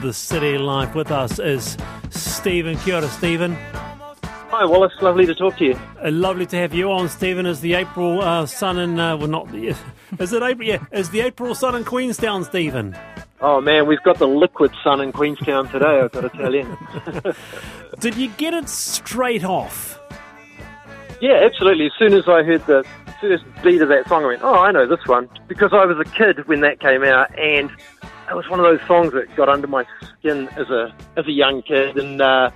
of the city life. With us is Stephen. Kia ora, Stephen. Hi, Wallace. Lovely to talk to you. Uh, lovely to have you on, Stephen. Is the April uh, sun in, uh, well, not the, is it April? Yeah, is the April sun in Queenstown, Stephen? Oh man, we've got the liquid sun in Queenstown today. I've got to tell you. Did you get it straight off? Yeah, absolutely. As soon as I heard the first beat of that song, I went, "Oh, I know this one," because I was a kid when that came out, and it was one of those songs that got under my skin as a as a young kid, and uh,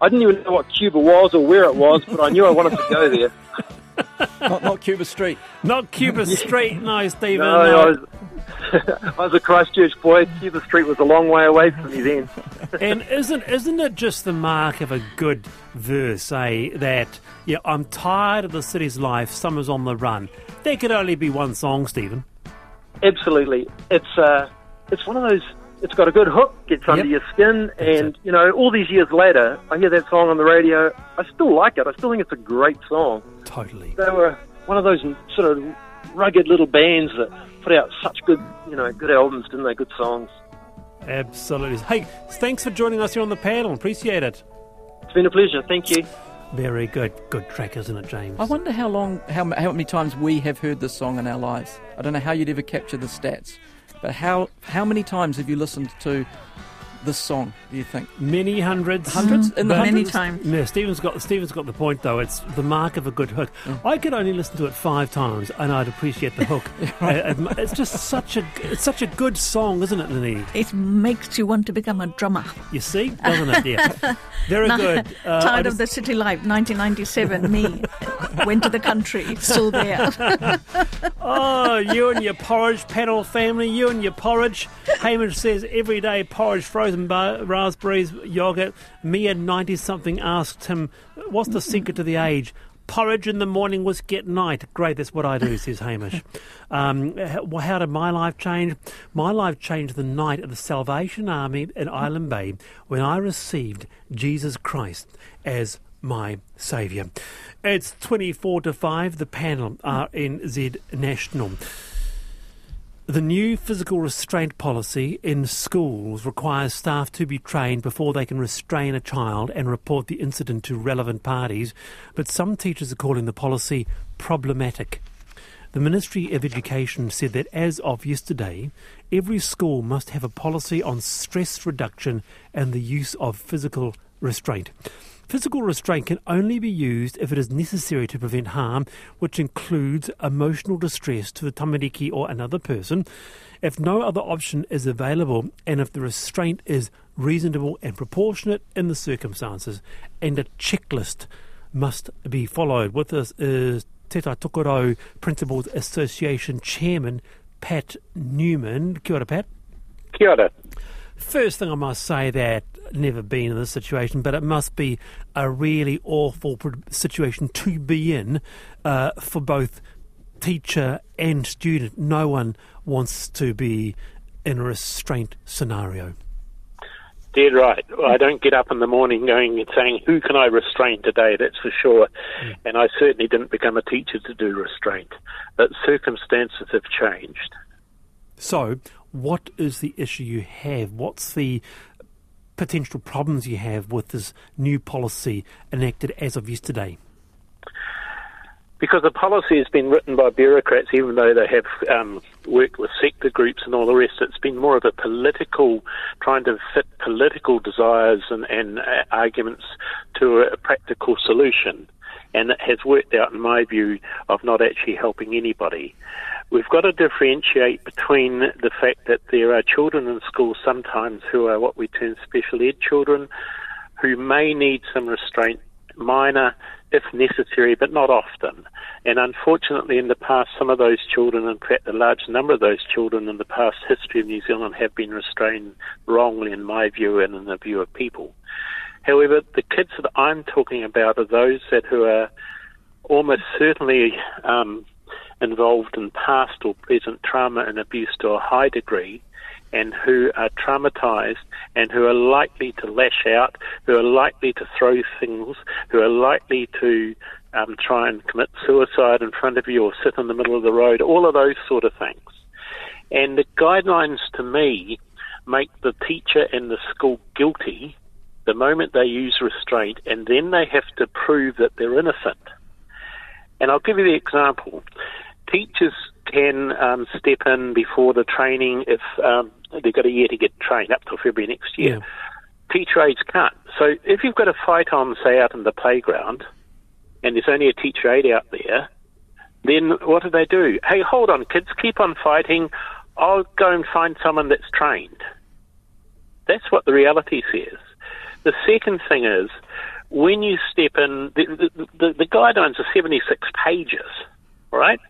I didn't even know what Cuba was or where it was, but I knew I wanted to go there. not, not Cuba Street. Not Cuba Street, no, Stephen. No, I was, I was a Christchurch boy. Cuba Street was a long way away from me then. and isn't isn't it just the mark of a good verse, eh? That yeah, I'm tired of the city's life. Summer's on the run. There could only be one song, Stephen. Absolutely, it's uh, it's one of those. It's got a good hook, gets under Yep. your skin, That's and it. you know, all these years later, I hear that song on the radio. I still like it. I still think it's a great song. Totally. They were one of those sort of rugged little bands that put out such good, you know, good albums, didn't they? Good songs. Absolutely. Hey, thanks for joining us here on the panel. Appreciate it. It's been a pleasure. Thank you. Very good. Good track, isn't it, James? I wonder how long, how, how many times we have heard this song in our lives. I don't know how you'd ever capture the stats, but how how many times have you listened to this song? Do you think Many hundreds. hundreds in the But- hundreds? Many times. No, Stephen's got Stephen's got the point though. It's the mark of a good hook. I could only listen to it five times, and I'd appreciate the hook. Uh, it's just such a it's such a good song, isn't it, Nini? It makes you want to become a drummer. You see, doesn't it? Yeah, very Nah, good. Uh, Tired just- of the city life, 1997, me went to the country, still there. Oh, you and your porridge panel family, you and your porridge. Hamish says every day porridge, frozen raspberries, yogurt. Me at 90 something asked him, What's the secret to the age? Porridge in the morning, whiskey at night. Great, that's what I do, says Hamish. Um, how, how did my life change? My life changed the night of the Salvation Army in Island Bay when I received Jesus Christ as my saviour. It's 24 to 5. The panel RNZ National. The new physical restraint policy in schools requires staff to be trained before they can restrain a child and report the incident to relevant parties, but some teachers are calling the policy problematic. The Ministry of Education said that as of yesterday, every school must have a policy on stress reduction and the use of physical restraint. Physical restraint can only be used if it is necessary to prevent harm, which includes emotional distress to the tamariki or another person, if no other option is available, and if the restraint is reasonable and proportionate in the circumstances, and a checklist must be followed. With us is Te Tokoro Principals Association Chairman Pat Newman. Kia ora, Pat. Kia ora. First thing I must say that never been in this situation, but it must be a really awful situation to be in uh, for both teacher and student. No one wants to be in a restraint scenario. Dead right. Well, I don't get up in the morning going and saying, who can I restrain today? That's for sure. And I certainly didn't become a teacher to do restraint. But circumstances have changed. So, what is the issue you have? What's the potential problems you have with this new policy enacted as of yesterday? Because the policy has been written by bureaucrats, even though they have um, worked with sector groups and all the rest, it's been more of a political, trying to fit political desires and, and uh, arguments to a, practical solution. And it has worked out, in my view, of not actually helping anybody. We've got to differentiate between the fact that there are children in schools sometimes who are what we term special ed children who may need some restraint, minor if necessary, but not often. And unfortunately, in the past, some of those children, in fact, a large number of those children in the past history of New Zealand have been restrained wrongly, in my view, and in the view of people. However, the kids that I'm talking about are those that who are almost certainly um, involved in past or present trauma and abuse to a high degree, and who are traumatized and who are likely to lash out, who are likely to throw things, who are likely to um, try and commit suicide in front of you or sit in the middle of the road, all of those sort of things. And the guidelines to me make the teacher and the school guilty the moment they use restraint, and then they have to prove that they're innocent. And I'll give you the example. Teachers can um, step in before the training if um, they've got a year to get trained up till February next year. Yeah. Teacher aides can't. So if you've got a fight on, say, out in the playground, and there's only a teacher aide out there, then what do they do? Hey, hold on, kids, keep on fighting. I'll go and find someone that's trained. That's what the reality says. The second thing is, when you step in, the, the, the, the guidelines are 76 pages, right?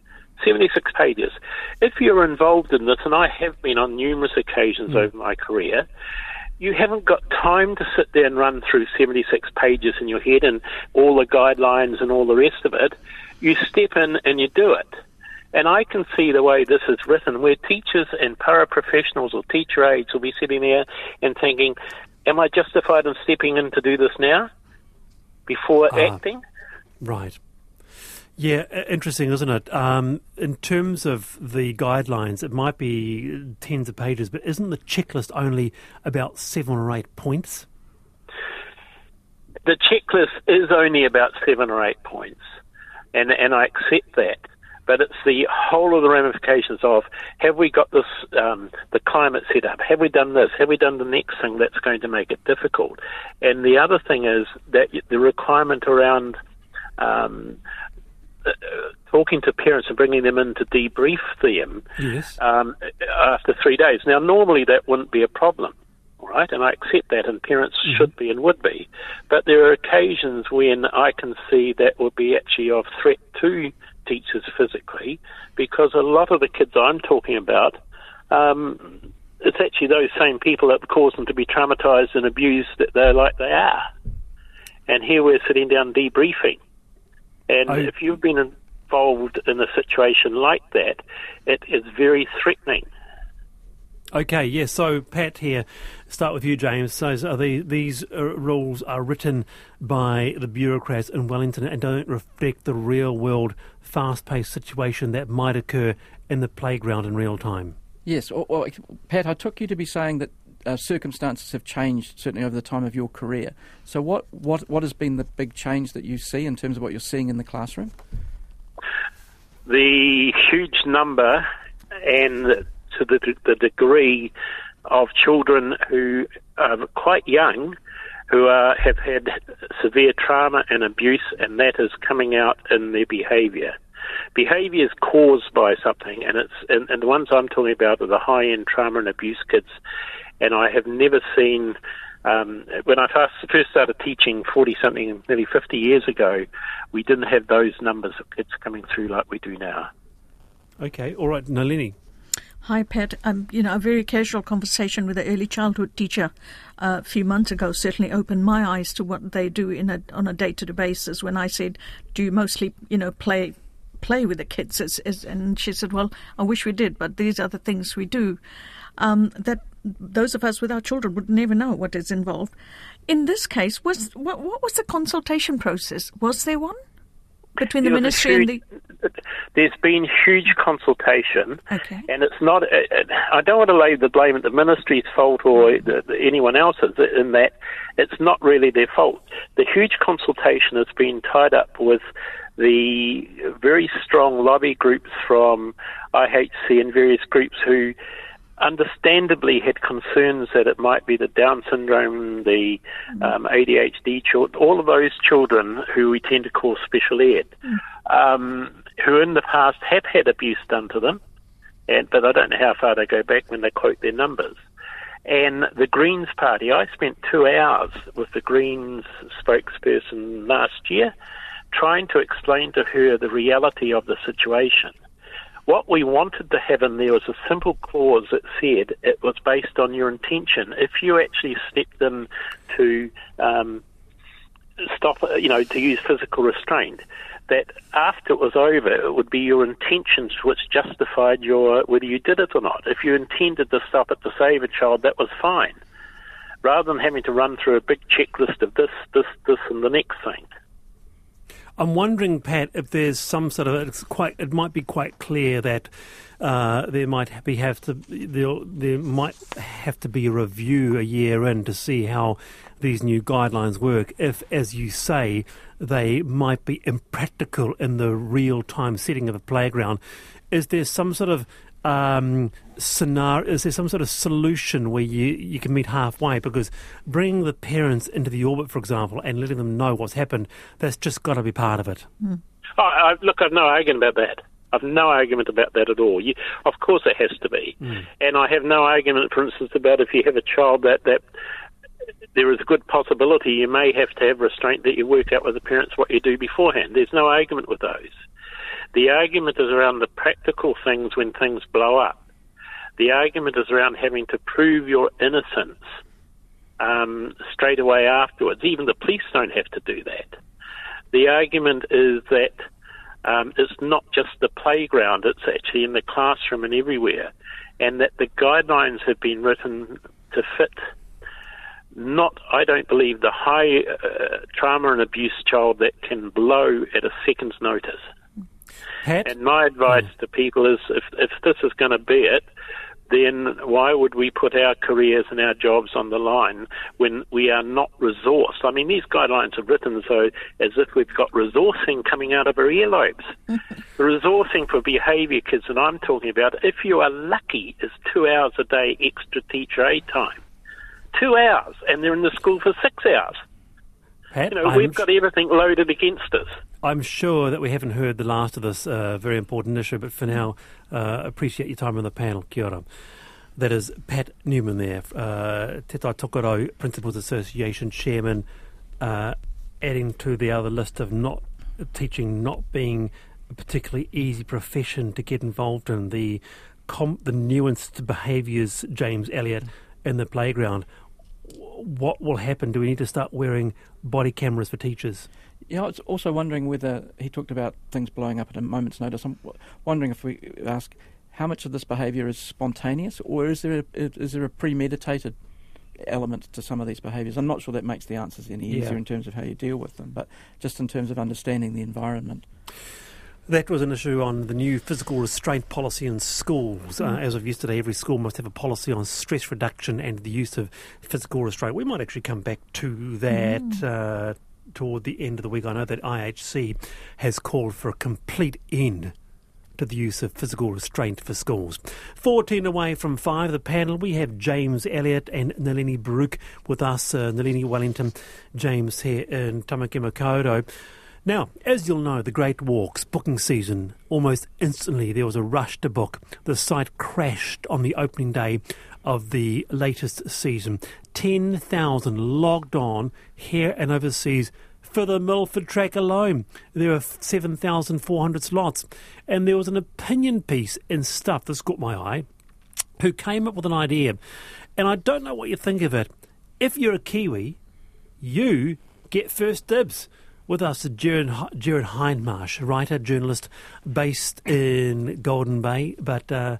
76 pages. If you're involved in this, and I have been on numerous occasions over my career, you haven't got time to sit there and run through 76 pages in your head and all the guidelines and all the rest of it. You step in and you do it. And I can see the way this is written, where teachers and paraprofessionals or teacher aides will be sitting there and thinking, Am I justified in stepping in to do this now before Ah. acting? Right. Yeah, interesting, isn't it? Um, in terms of the guidelines, it might be tens of pages, but isn't the checklist only about seven or eight points? the checklist is only about seven or eight points, and and I accept that. But it's the whole of the ramifications of have we got this um, the climate set up? Have we done this? Have we done the next thing that's going to make it difficult? And the other thing is that the requirement around um, uh, talking to parents and bringing them in to debrief them Yes. um, after three days. Now, normally that wouldn't be a problem, all right, and I accept that, and parents should be and would be. But there are occasions when I can see that would be actually of threat to teachers physically, because a lot of the kids I'm talking about. Um, it's actually those same people that cause them to be traumatized and abused that they're like they are. And here we're sitting down debriefing. And I- if you've been involved in a situation like that, it is very threatening. Okay, yes. So, Pat, here, start with you, James. So, so the, these uh, rules are written by the bureaucrats in Wellington and don't reflect the real world, fast paced situation that might occur in the playground in real time. Yes, or, or, Pat, I took you to be saying that uh, circumstances have changed certainly over the time of your career. So, what, what, what has been the big change that you see in terms of what you're seeing in the classroom? The huge number and to the, the degree of children who are quite young who are, have had severe trauma and abuse, and that is coming out in their behaviour. Behaviour is caused by something, and it's and, and the ones I'm talking about are the high end trauma and abuse kids. And I have never seen um, when I first, first started teaching 40 something, nearly 50 years ago, we didn't have those numbers of kids coming through like we do now. Okay, all right, Nalini. Hi, Pat. Um, you know, a very casual conversation with an early childhood teacher uh, a few months ago certainly opened my eyes to what they do in a, on a day-to-day basis. When I said, "Do you mostly, you know, play play with the kids?" As, as, and she said, "Well, I wish we did, but these are the things we do." Um, that those of us with our children would never know what is involved. In this case, was what, what was the consultation process? Was there one between the ministry and the? There's been huge consultation, Okay. and it's not. uh, uh, I don't want to lay the blame at the ministry's fault or the, anyone else's in that it's not really their fault. The huge consultation has been tied up with the very strong lobby groups from IHC and various groups who understandably had concerns that it might be the Down syndrome, the um, ADHD children, all of those children who we tend to call special ed, um, who in the past have had abuse done to them, and but I don't know how far they go back when they quote their numbers. And the Greens Party, I spent two hours with the Greens spokesperson last year trying to explain to her the reality of the situation. What we wanted to have in there was a simple clause that said it was based on your intention. If you actually stepped in to um, stop, you know, to use physical restraint, that after it was over, it would be your intentions which justified your whether you did it or not. If you intended to stop it to save a child, that was fine, rather than having to run through a big checklist of this, this, this, and the next thing. I'm wondering, Pat, if there's some sort of it's quite. It might be quite clear that uh, there might be have to there, there might have to be a review a year in to see how these new guidelines work. If, as you say, they might be impractical in the real time setting of a playground, is there some sort of um, scenario? Is there some sort of solution where you, you can meet halfway? Because bringing the parents into the orbit, for example, and letting them know what's happened, that's just got to be part of it. Oh, I, look, I've no argument about that. I've no argument about that at all. You, of course, it has to be, and I have no argument, for instance, about if you have a child that that there is a good possibility you may have to have restraint that you work out with the parents what you do beforehand. There's no argument with those. The argument is around the practical things when things blow up. The argument is around having to prove your innocence um, straight away afterwards. Even the police don't have to do that. The argument is that um, it's not just the playground, it's actually in the classroom and everywhere, and that the guidelines have been written to fit not, I don't believe, the high uh, trauma and abuse child that can blow at a second's notice. Pat? And my advice hmm. to people is if, if this is going to be it, then why would we put our careers and our jobs on the line when we are not resourced? I mean, these guidelines are written so as if we've got resourcing coming out of our earlobes. the resourcing for behaviour kids that I'm talking about, if you are lucky, is two hours a day extra teacher aid time. Two hours, and they're in the school for six hours. Pat, You know, I'm we've got everything loaded against us. I'm sure that we haven't heard the last of this uh, very important issue, but for now, uh, appreciate your time on the panel. Kia ora. That is Pat Newman there, uh, Te Tai Tokoro Principals Association Chairman, uh, adding to the other list of not teaching not being a particularly easy profession to get involved in, the, com- the nuanced behaviours, James Elliott, in the playground. What will happen? Do we need to start wearing body cameras for teachers? Yeah, I was also wondering whether he talked about things blowing up at a moment's notice. I'm wondering if we ask how much of this behaviour is spontaneous, or is there a, is there a premeditated element to some of these behaviours? I'm not sure that makes the answers any Yeah. easier in terms of how you deal with them, but just in terms of understanding the environment. That was an issue on the new physical restraint policy in schools. Uh, as of yesterday, every school must have a policy on stress reduction and the use of physical restraint. We might actually come back to that uh, toward the end of the week. I know that IHC has called for a complete end to the use of physical restraint for schools. 14 away from 5, the panel, we have James Elliott and Nalini Baruch with us. Uh, Nalini Wellington, James here in Tamaki Makaurau. Now, as you'll know, the Great Walks booking season, almost instantly there was a rush to book. The site crashed on the opening day of the latest season. 10,000 logged on here and overseas for the Milford track alone. There are 7,400 slots. And there was an opinion piece in Stuff, this caught my eye, who came up with an idea. And I don't know what you think of it. If you're a Kiwi, you get first dibs. With us, Jared, Jared Hindmarsh, writer, journalist based in Golden Bay. But uh,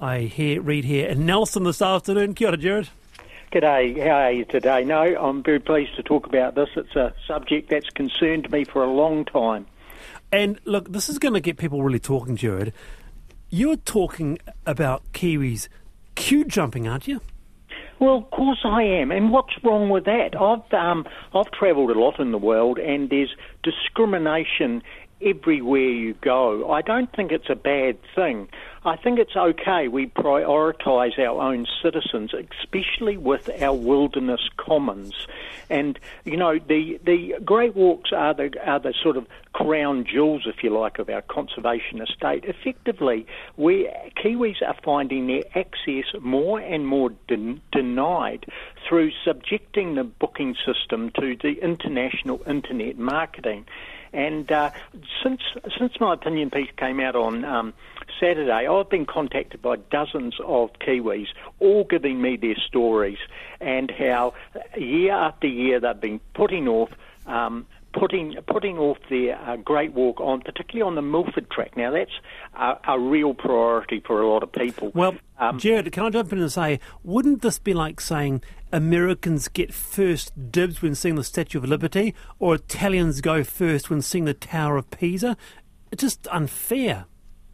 I hear, read here in Nelson this afternoon. Kia ora, Jared. G'day, how are you today? No, I'm very pleased to talk about this. It's a subject that's concerned me for a long time. And look, this is going to get people really talking, Jared. You're talking about Kiwis queue jumping, aren't you? Well, of course I am, and what's wrong with that? I've um, I've travelled a lot in the world, and there's discrimination everywhere you go. I don't think it's a bad thing. I think it's okay we prioritise our own citizens, especially with our wilderness commons. And you know, the the Great Walks are the are the sort of crown jewels, if you like, of our conservation estate. Effectively, we Kiwis are finding their access more and more den- denied through subjecting the booking system to the international internet marketing. And uh, since since my opinion piece came out on um, Saturday, I've been contacted by dozens of Kiwis, all giving me their stories and how year after year they've been putting off. Um, Putting putting off their uh, great walk on, particularly on the Milford track. Now that's a, a real priority for a lot of people. Well, Um, Jared, can I jump in and say, wouldn't this be like saying Americans get first dibs when seeing the Statue of Liberty, or Italians go first when seeing the Tower of Pisa? It's just unfair.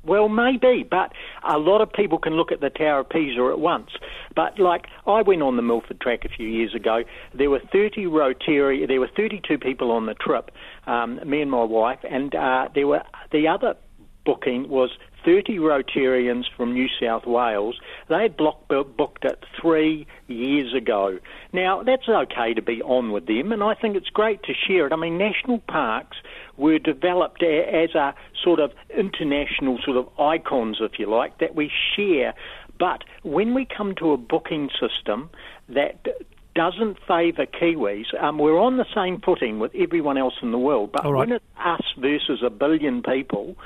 Well, maybe, but a lot of people can look at the Tower of Pisa at once. But like I went on the Milford track a few years ago, there were 30 Rotary, there were 32 people on the trip, um, me and my wife, and uh, there were the other booking was 30 Rotarians from New South Wales. They had block booked it three years ago. Now, that's okay to be on with them, and I think it's great to share it. I mean, national parks were developed as a sort of international sort of icons, if you like, that we share. But when we come to a booking system that doesn't favour Kiwis. Um, we're on the same footing with everyone else in the world, but right. when it's us versus a billion people,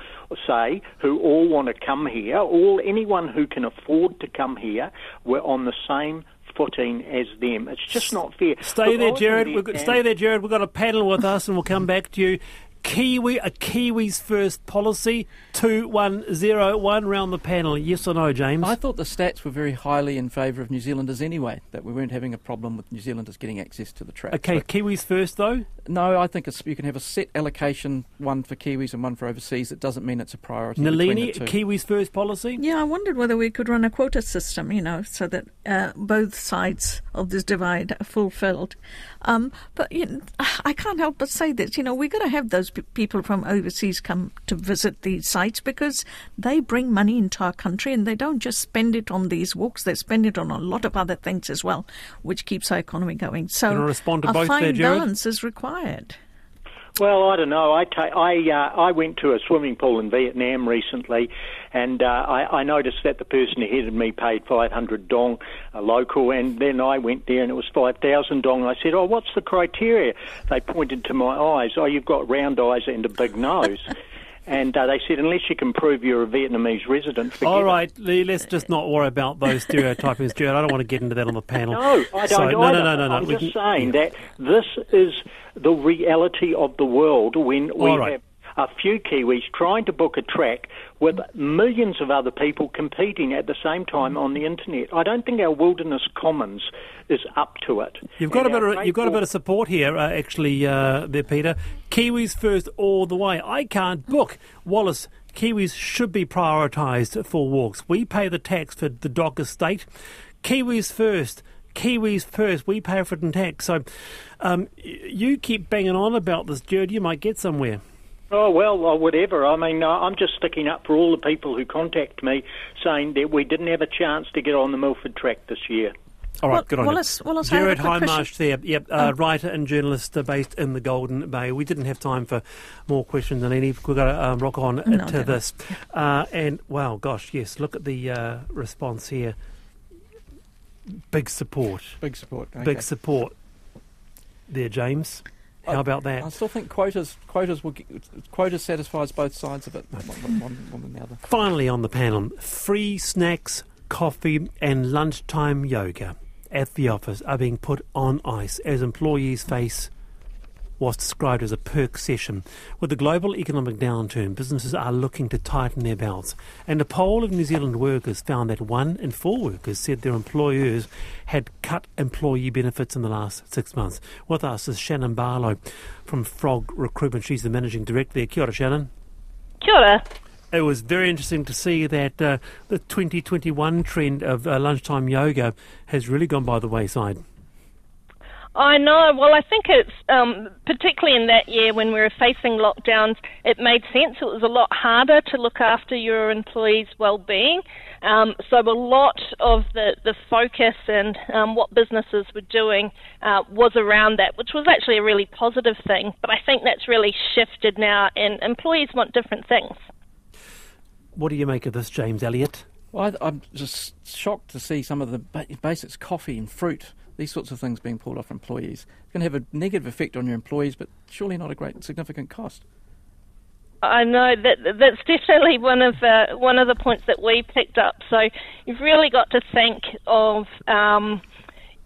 say, who all want to come here, all anyone who can afford to come here, we're on the same footing as them. It's just not fair. Stay there, Jared. We've got, stay there, Jared. We've got a panel with us, and we'll come back to you. Kiwi, a Kiwis first policy, 2101 round the panel. Yes or no, James? I thought the stats were very highly in favour of New Zealanders anyway, that we weren't having a problem with New Zealanders getting access to the track. Okay, but Kiwis first though? No, I think you can have a set allocation, one for Kiwis and one for overseas. It doesn't mean it's a priority. Nalini, Kiwis first policy? Yeah, I wondered whether we could run a quota system, you know, so that uh, both sides of this divide are fulfilled. Um, but you know, I can't help but say this, you know, we've got to have those p- people from overseas come to visit these sites because they bring money into our country and they don't just spend it on these walks, they spend it on a lot of other things as well, which keeps our economy going. So a both balance is required. Well, I don't know. I ta- I uh, I went to a swimming pool in Vietnam recently, and uh, I, I noticed that the person ahead of me paid 500 dong, a local, and then I went there and it was 5,000 dong. I said, "Oh, what's the criteria?" They pointed to my eyes. Oh, you've got round eyes and a big nose. And uh, they said, unless you can prove you're a Vietnamese resident, forget All it." right, Lee, let's just not worry about those stereotypings, Jared. I don't want to get into that on the panel. No, I don't. So, no, no, no, no, no. I'm We just can- saying that this is the reality of the world when we right. have a few Kiwis trying to book a track with millions of other people competing at the same time on the internet. I don't think our wilderness commons is up to it. You've got a bit of you've got a bit of support here, uh, actually, uh, there, Peter. Kiwis first all the way. I can't book Wallace. Kiwis should be prioritised for walks. We pay the tax for the DOC estate. Kiwis first. Kiwis first. We pay for it in tax. So, um, you keep banging on about this, Jared. You might get somewhere. Oh well, or whatever. I mean, uh, I'm just sticking up for all the people who contact me, saying that we didn't have a chance to get on the Milford track this year. All right, Well, good on Wallace- you. Wallace, I have a Jared quick question. Hindmarsh there. Yep, uh, writer and journalist uh, based in the Golden Bay. We didn't have time for more questions than any. We've got to um, rock on No, to this. Uh, and, wow, gosh, yes, look at the uh, response here. Big support. Big support. Okay. Big support there, James. How about that? I still think quotas quotas will get, quotas satisfies both sides of it, one, one, one, than the other. Finally, on the panel, free snacks, coffee, and lunchtime yoga at the office are being put on ice as employees face what's described as a perkcession. With the global economic downturn, businesses are looking to tighten their belts. And a poll of New Zealand workers found that one in four workers said their employers had cut employee benefits in the last six months. With us is Shannon Barlow from Frog Recruitment. She's the managing director there. Kia ora, Shannon. Kia ora. It was very interesting to see that uh, the 2021 trend of uh, lunchtime yoga has really gone by the wayside. I know. Well, I think it's um, particularly in that year when we were facing lockdowns, it made sense. It was a lot harder to look after your employees' well-being. Um, so a lot of the, the focus and um, what businesses were doing uh, was around that, which was actually a really positive thing. But I think that's really shifted now, and employees want different things. What do you make of this, James Elliott? Well, I, I'm just shocked to see some of the basics, coffee and fruit, these sorts of things being pulled off employees. It's going to have a negative effect on your employees, but surely not a great significant cost. I know that that's definitely one of one of the points that we picked up. So you've really got to think of um,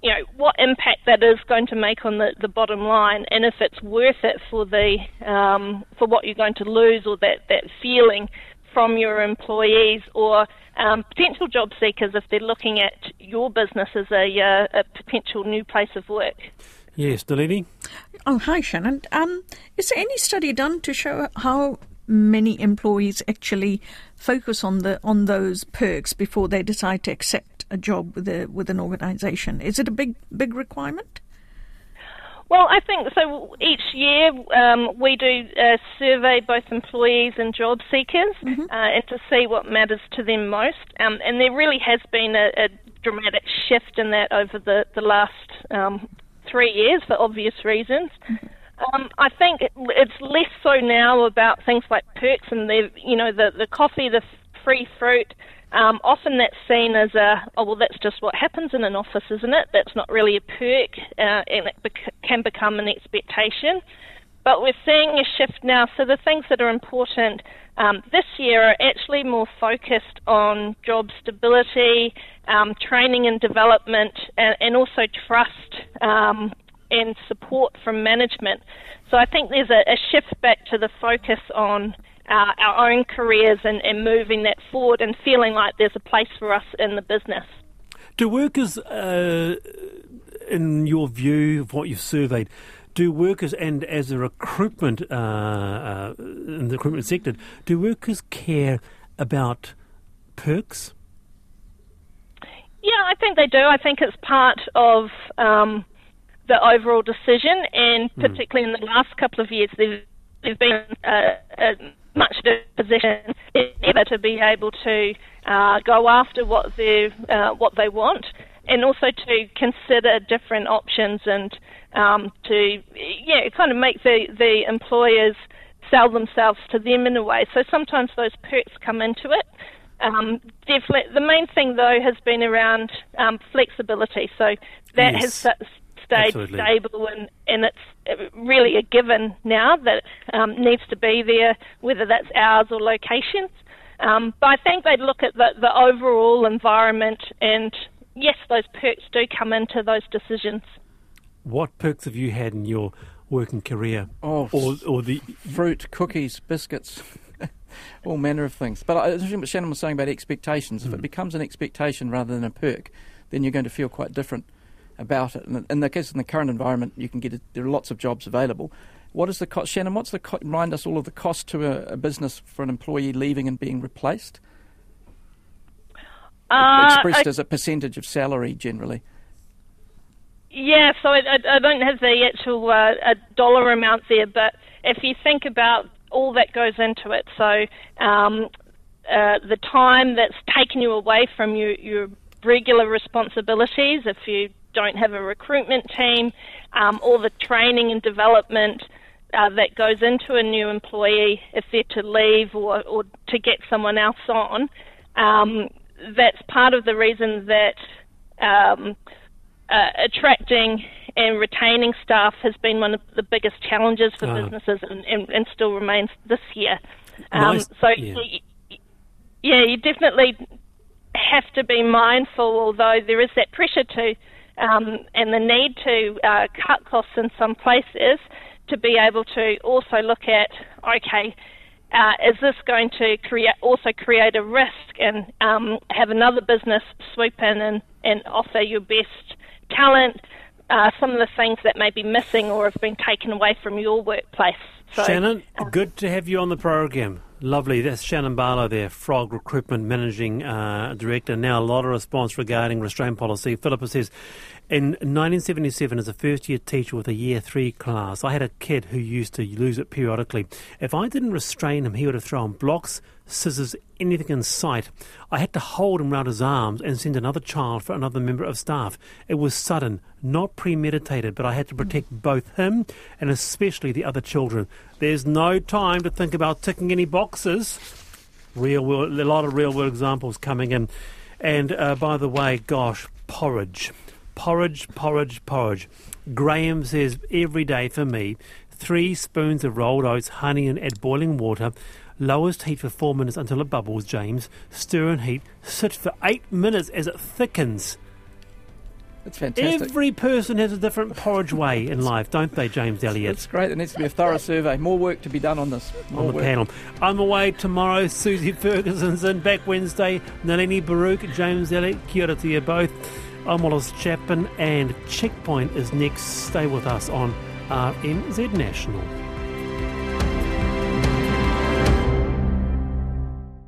you know what impact that is going to make on the, the bottom line, and if it's worth it for the um, for what you're going to lose or that that feeling from your employees or um, potential job seekers if they're looking at your business as a, uh, a potential new place of work. Yes, Nalini? Oh, hi, Shannon. Um, is there any study done to show how many employees actually focus on the on those perks before they decide to accept a job with a with an organisation? Is it a big big requirement? Well, I think so. Each year um, we do uh, survey both employees and job seekers, mm-hmm. uh, and to see what matters to them most. Um, and there really has been a, a, dramatic shift in that over the the last um, three years for obvious reasons. Mm-hmm. Um, I think it's less so now about things like perks and the you know the the coffee, the free fruit. Um, often that's seen as a oh well that's just what happens in an office, isn't it? That's not really a perk, uh, and it bec- can become an expectation. But we're seeing a shift now. So the things that are important um, this year are actually more focused on job stability, um, training and development, and, and also trust um, and support from management. So I think there's a, a shift back to the focus on uh, our own careers and, and, moving that forward and feeling like there's a place for us in the business. Do workers, uh, in your view of what you've surveyed, do workers and as a recruitment uh, uh in the recruitment sector, do workers care about perks? Yeah, I think they do. I think it's part of um, the overall decision, and hmm. particularly mm. in the last couple of years, there's, there's been a, a much position ever to be able to uh, go after what they uh, what they want, and also to consider different options and um, to yeah kind of make the the employers sell themselves to them in a way. So sometimes those perks come into it. Um, definitely, the main thing though has been around um, flexibility. So that yes. has stayed Absolutely. stable and, and it's really a given now that um, needs to be there, whether that's hours or locations. Um, but I think they'd look at the, the overall environment and yes, those perks do come into those decisions. What perks have you had in your working career? Oh, or, or the fruit, cookies, biscuits. all manner of things. But I think what Shannon was saying about expectations. Mm. If it hmm. becomes an expectation rather than a perk, then you're going to feel quite different about it. And in the case in the current environment, you can get there are lots of jobs available. What is the cost, Shannon? What's the co- remind us all of the cost to a, a, business for an employee leaving and being replaced? Uh, Expressed I, as a percentage of salary, generally. Yeah, so I, I don't have the actual uh, dollar amount there, but if you think about all that goes into it, so um, uh, the time that's taken you away from your, your regular responsibilities, if you don't have a recruitment team, um, all the training and development uh, that goes into a new employee if they're to leave or, or to get someone else on. Um, that's part of the reason that um, uh, attracting and retaining staff has been one of the biggest challenges for uh, businesses and, and, and, still remains this year. Um, nice, so, yeah. yeah, you definitely have to be mindful, although there is that pressure to um, and the need to uh, cut costs in some places to be able to also look at okay, uh, is this going to create also create a risk and um, have another business swoop in and, and offer your best talent uh, some of the things that may be missing or have been taken away from your workplace. So, Shannon, uh, good to have you on the program. Lovely. That's Shannon Barlow there, Frog Recruitment Managing uh, Director. Now, a lot of response regarding restraint policy. Philippa says, in 1977, as a first year teacher with a year three class, I had a kid who used to lose it periodically. If I didn't restrain him, he would have thrown blocks, scissors, anything in sight. I had to hold him round his arms and send another child for another member of staff. It was sudden, not premeditated, but I had to protect both him and especially the other children. There's no time to think about ticking any boxes. Real world, a lot of real world examples coming in. And uh, by the way, gosh, porridge. Porridge, porridge, porridge. Graham says every day for me, three spoons of rolled oats, honey, and add boiling water. Lowest heat for four minutes until it bubbles, James. Stir and heat. Sit for eight minutes as it thickens. That's fantastic. Every person has a different porridge way in life, don't they, James Elliott? That's great. There needs to be a thorough survey. More work to be done on this. More on the work. panel. I'm away tomorrow. Susie Ferguson's in. Back Wednesday. Nalini Baruch, James Elliott. Kia ora to you both. I'm Wallace Chapman, and Checkpoint is next. Stay with us on RNZ National.